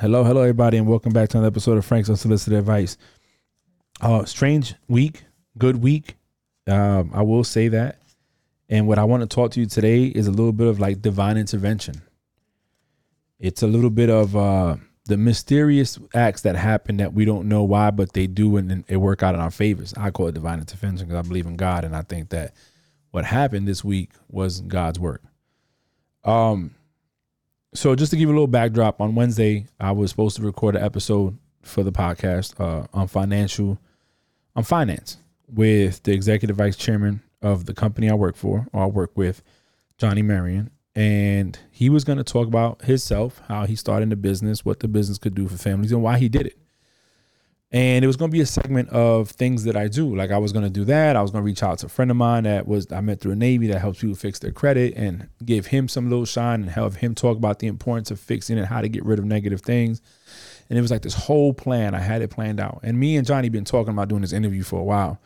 Hello, hello, everybody, and welcome back to another episode of Frank's Unsolicited Advice. Uh, strange week, good week. Um, I will say that. And what I want to talk to you today is a little bit of like divine intervention. It's a little bit of uh, the mysterious acts that happen that we don't know why, but they do, and it work out in our favors. I call it divine intervention because I believe in God, and I think that what happened this week was God's work. Um, so just to give you a little backdrop, on Wednesday I was supposed to record an episode for the podcast uh, on financial, on finance with the executive vice chairman of the company I work for, or I work with, Johnny Marion, and he was going to talk about himself, how he started the business, what the business could do for families, and why he did it. And it was going to be a segment of things that I do. Like I was going to do that. I was going to reach out to a friend of mine that was I met through a Navy that helps people fix their credit and give him some little shine and have him talk about the importance of fixing it, how to get rid of negative things. And it was like this whole plan. I had it planned out. And me and Johnny been talking about doing this interview for a while.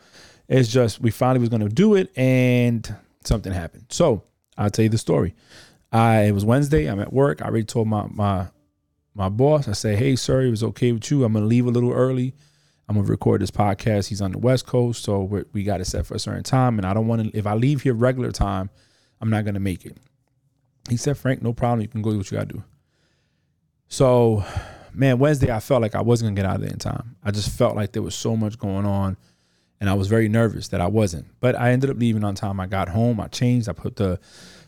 It's just we finally was going to do it and something happened. So I'll tell you the story. I it was Wednesday. I'm at work. I already told my my my boss. I say, hey, sir, it was okay with you. I'm gonna leave a little early. I'm gonna record this podcast. He's on the West Coast, so we got it set for a certain time, and I don't want to. If I leave here regular time, I'm not gonna make it. He said, Frank, no problem. You can go do what you gotta do. So, man, Wednesday I felt like I wasn't gonna get out of there in time. I just felt like there was so much going on, and I was very nervous that I wasn't. But I ended up leaving on time. I got home. I changed. I put the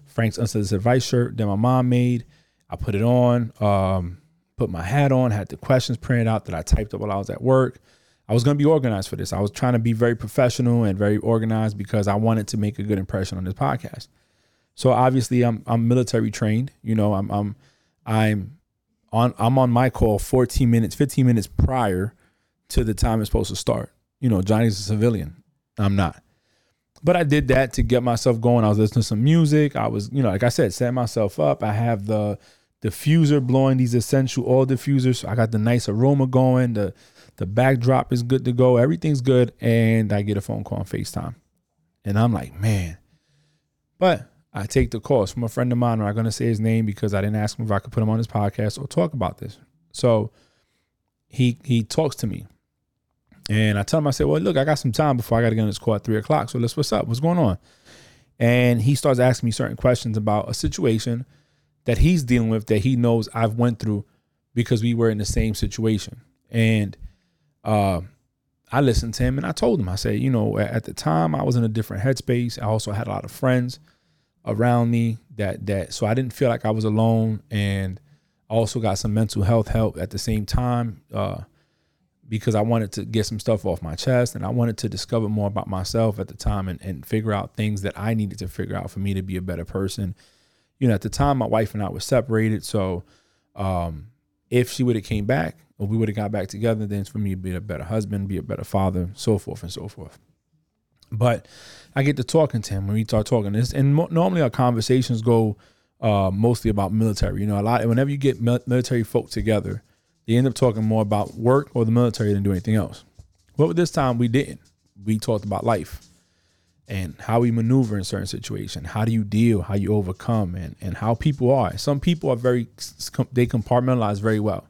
Frank's Unsolicited Advice shirt that my mom made. I put it on. Um, put my hat on, had the questions printed out that I typed up while I was at work. I was going to be organized for this. I was trying to be very professional and very organized because I wanted to make a good impression on this podcast. So obviously I'm I'm military trained, you know, I'm I'm I'm on I'm on my call 14 minutes, 15 minutes prior to the time it's supposed to start. You know, Johnny's a civilian. I'm not. But I did that to get myself going. I was listening to some music. I was, you know, like I said, setting myself up. I have the diffuser blowing these essential oil diffusers. So I got the nice aroma going. The the backdrop is good to go. Everything's good. And I get a phone call on FaceTime. And I'm like, man. But I take the call. It's from a friend of mine. I'm not going to say his name because I didn't ask him if I could put him on his podcast or talk about this. So he he talks to me. And I tell him, I said, well, look, I got some time before I got to get on this call at three o'clock. So let's, what's up? What's going on? And he starts asking me certain questions about a situation that he's dealing with that he knows I've went through because we were in the same situation. And uh, I listened to him and I told him, I said, you know, at the time I was in a different headspace. I also had a lot of friends around me that that so I didn't feel like I was alone and I also got some mental health help at the same time uh, because I wanted to get some stuff off my chest and I wanted to discover more about myself at the time and, and figure out things that I needed to figure out for me to be a better person you know, at the time my wife and I were separated. So um, if she would have came back or we would have got back together, then for me to be a better husband, be a better father, so forth and so forth. But I get to talking to him when we start talking this, and mo- normally our conversations go uh, mostly about military. You know, a lot. Whenever you get mil- military folk together, they end up talking more about work or the military than do anything else. But this time we didn't. We talked about life and how we maneuver in certain situations. How do you deal? How you overcome? And and how people are. Some people are very they compartmentalize very well.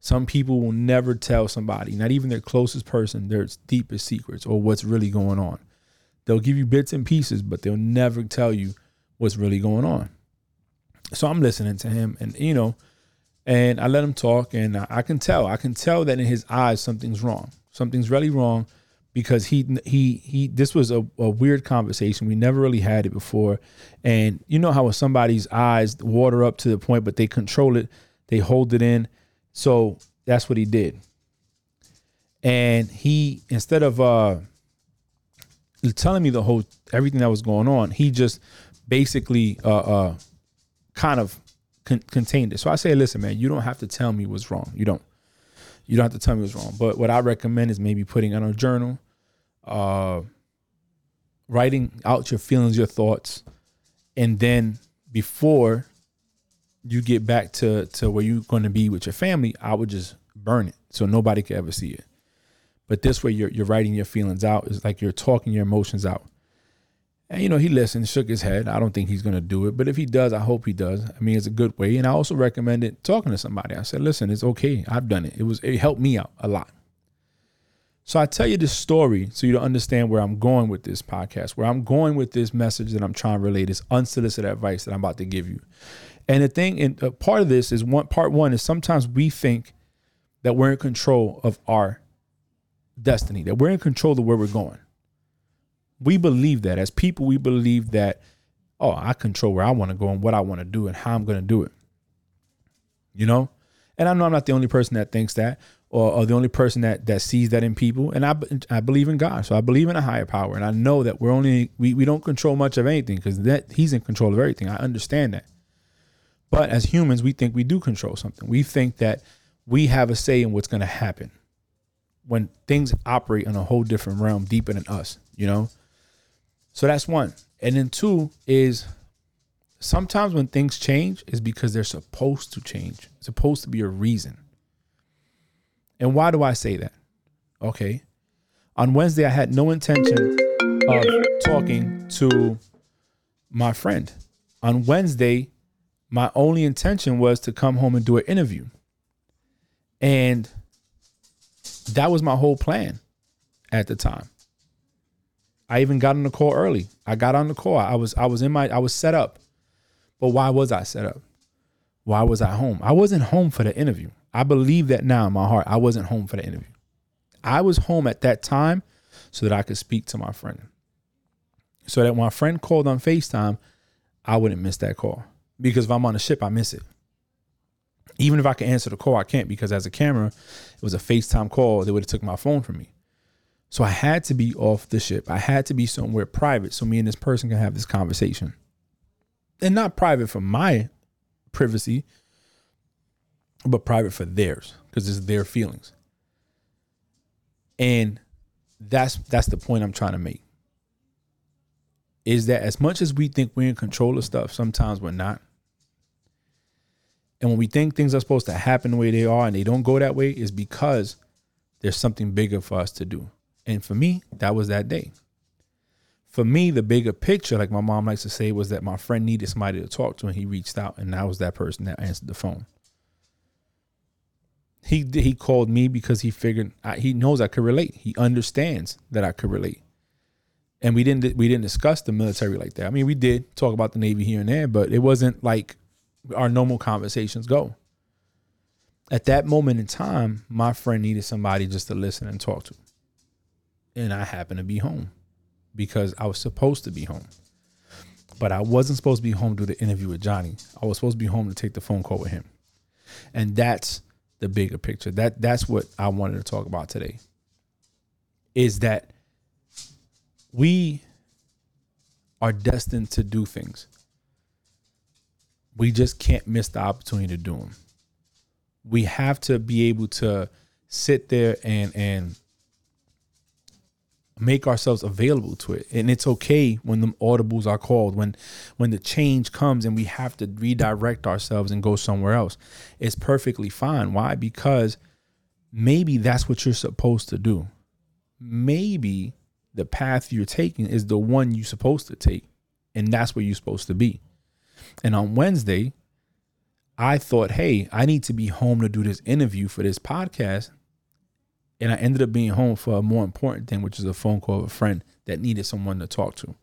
Some people will never tell somebody, not even their closest person, their deepest secrets or what's really going on. They'll give you bits and pieces, but they'll never tell you what's really going on. So I'm listening to him, and you know, and I let him talk, and I, I can tell, I can tell that in his eyes something's wrong. Something's really wrong because he he he this was a, a weird conversation. We never really had it before. And you know how when somebody's eyes water up to the point, but they control it, they hold it in. So that's what he did. And he instead of uh telling me the whole everything that was going on, he just basically uh uh kind of con- contained it. So I say, listen, man, you don't have to tell me what's wrong. You don't. You don't have to tell me what's wrong. But what I recommend is maybe putting on a journal uh, writing out your feelings, your thoughts, and then before you get back to to where you're going to be with your family, I would just burn it so nobody could ever see it. But this way, you're you're writing your feelings out. It's like you're talking your emotions out. And you know, he listened, shook his head. I don't think he's gonna do it, but if he does, I hope he does. I mean, it's a good way. And I also recommended talking to somebody. I said, listen, it's okay. I've done it. It was it helped me out a lot. So I tell you this story so you to understand where I'm going with this podcast, where I'm going with this message that I'm trying to relay, this unsolicited advice that I'm about to give you. And the thing, and uh, part of this is one part one is sometimes we think that we're in control of our destiny, that we're in control of where we're going. We believe that as people, we believe that, oh, I control where I want to go and what I want to do and how I'm going to do it. You know? And I know I'm not the only person that thinks that or, or, the only person that that sees that in people. And I, I believe in God, so I believe in a higher power, and I know that we're only we, we don't control much of anything because that He's in control of everything. I understand that, but as humans, we think we do control something. We think that we have a say in what's going to happen when things operate in a whole different realm, deeper than us. You know, so that's one, and then two is sometimes when things change is because they're supposed to change. Supposed to be a reason. And why do I say that? Okay. On Wednesday, I had no intention of talking to my friend. On Wednesday, my only intention was to come home and do an interview. And that was my whole plan at the time. I even got on the call early. I got on the call. I was I was in my I was set up. But why was I set up? Why was I home? I wasn't home for the interview. I believe that now in my heart. I wasn't home for the interview. I was home at that time so that I could speak to my friend. So that when my friend called on FaceTime, I wouldn't miss that call. Because if I'm on a ship, I miss it. Even if I can answer the call, I can't because as a camera, it was a FaceTime call. They would have took my phone from me. So I had to be off the ship. I had to be somewhere private so me and this person can have this conversation. And not private for my privacy, but private for theirs because it's their feelings. And that's that's the point I'm trying to make. Is that as much as we think we're in control of stuff, sometimes we're not. And when we think things are supposed to happen the way they are and they don't go that way, is because there's something bigger for us to do. And for me, that was that day. For me, the bigger picture, like my mom likes to say, was that my friend needed somebody to talk to and he reached out, and that was that person that answered the phone. He he called me because he figured I, he knows I could relate. He understands that I could relate. And we didn't we didn't discuss the military like that. I mean, we did talk about the Navy here and there, but it wasn't like our normal conversations go. At that moment in time, my friend needed somebody just to listen and talk to. And I happened to be home because I was supposed to be home. But I wasn't supposed to be home to do the interview with Johnny. I was supposed to be home to take the phone call with him. And that's the bigger picture. That that's what I wanted to talk about today. Is that we are destined to do things. We just can't miss the opportunity to do them. We have to be able to sit there and and make ourselves available to it. And it's okay when the audibles are called when when the change comes and we have to redirect ourselves and go somewhere else. It's perfectly fine. Why? Because maybe that's what you're supposed to do. Maybe the path you're taking is the one you're supposed to take and that's where you're supposed to be. And on wednesday i thought hey i need to be home to do this interview for this podcast and I ended up being home for a more important thing, which is a phone call of a friend that needed someone to talk to.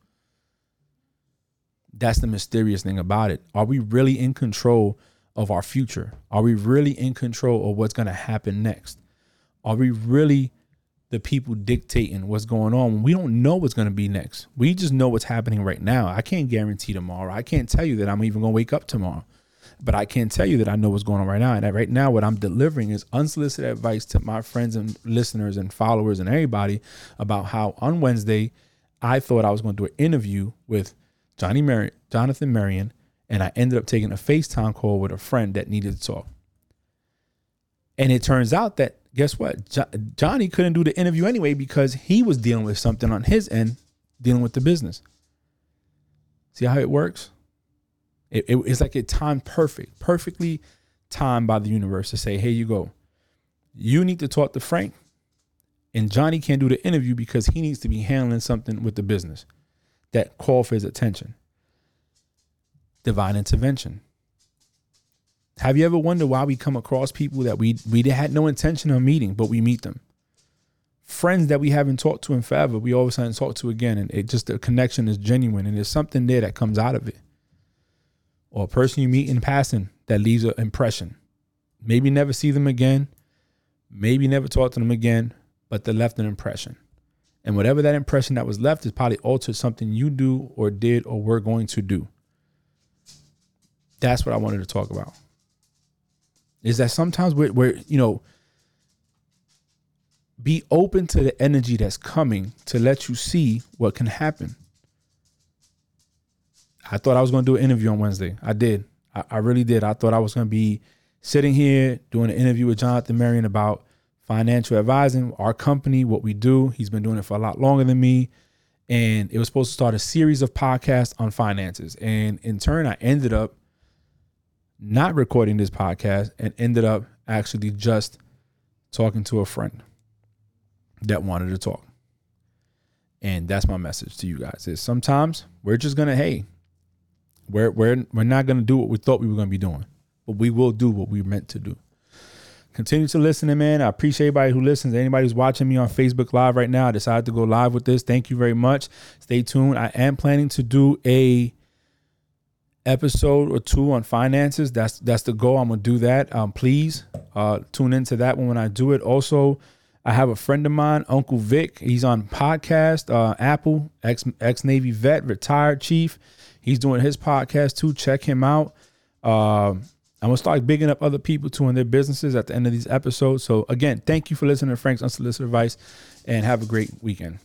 That's the mysterious thing about it. Are we really in control of our future? Are we really in control of what's going to happen next? Are we really the people dictating what's going on we don't know what's going to be next? We just know what's happening right now. I can't guarantee tomorrow. I can't tell you that I'm even going to wake up tomorrow. But I can tell you that I know what's going on right now. And right now, what I'm delivering is unsolicited advice to my friends and listeners and followers and everybody about how on Wednesday, I thought I was going to do an interview with Johnny Mar- Jonathan Marion, and I ended up taking a FaceTime call with a friend that needed to talk. And it turns out that guess what? Jo- Johnny couldn't do the interview anyway because he was dealing with something on his end, dealing with the business. See how it works? It, it, it's like it timed perfect, perfectly timed by the universe to say, "Here you go. You need to talk to Frank, and Johnny can't do the interview because he needs to be handling something with the business." that call for his attention. Divine intervention. Have you ever wondered why we come across people that we we had no intention of meeting, but we meet them? Friends that we haven't talked to in forever, we all of a sudden talk to again, and it just the connection is genuine, and there's something there that comes out of it. Or a person you meet in passing that leaves an impression. Maybe never see them again, maybe never talk to them again, but they left an impression. And whatever that impression that was left is probably altered something you do or did or were going to do. That's what I wanted to talk about is that sometimes we're, we're you know be open to the energy that's coming to let you see what can happen. I thought I was going to do an interview on Wednesday. I did. I, I really did. I thought I was going to be sitting here doing an interview with Jonathan Marion about financial advising, our company, what we do. He's been doing it for a lot longer than me. And it was supposed to start a series of podcasts on finances. And in turn, I ended up not recording this podcast and ended up actually just talking to a friend that wanted to talk. And that's my message to you guys is sometimes we're just gonna, hey, we're we're we're not gonna do what we thought we were gonna be doing, but we will do what we meant to do. Continue to listen, man. I appreciate everybody who listens. Anybody who's watching me on Facebook Live right now, I decided to go live with this. Thank you very much. Stay tuned. I am planning to do a episode or two on finances. That's that's the goal. I'm gonna do that. Um, please uh, tune into that one when I do it. Also, I have a friend of mine, Uncle Vic. He's on podcast, uh, Apple, ex ex Navy vet, retired chief. He's doing his podcast too. Check him out. Um, I'm gonna start bigging up other people too in their businesses at the end of these episodes. So again, thank you for listening to Frank's Unsolicited Advice, and have a great weekend.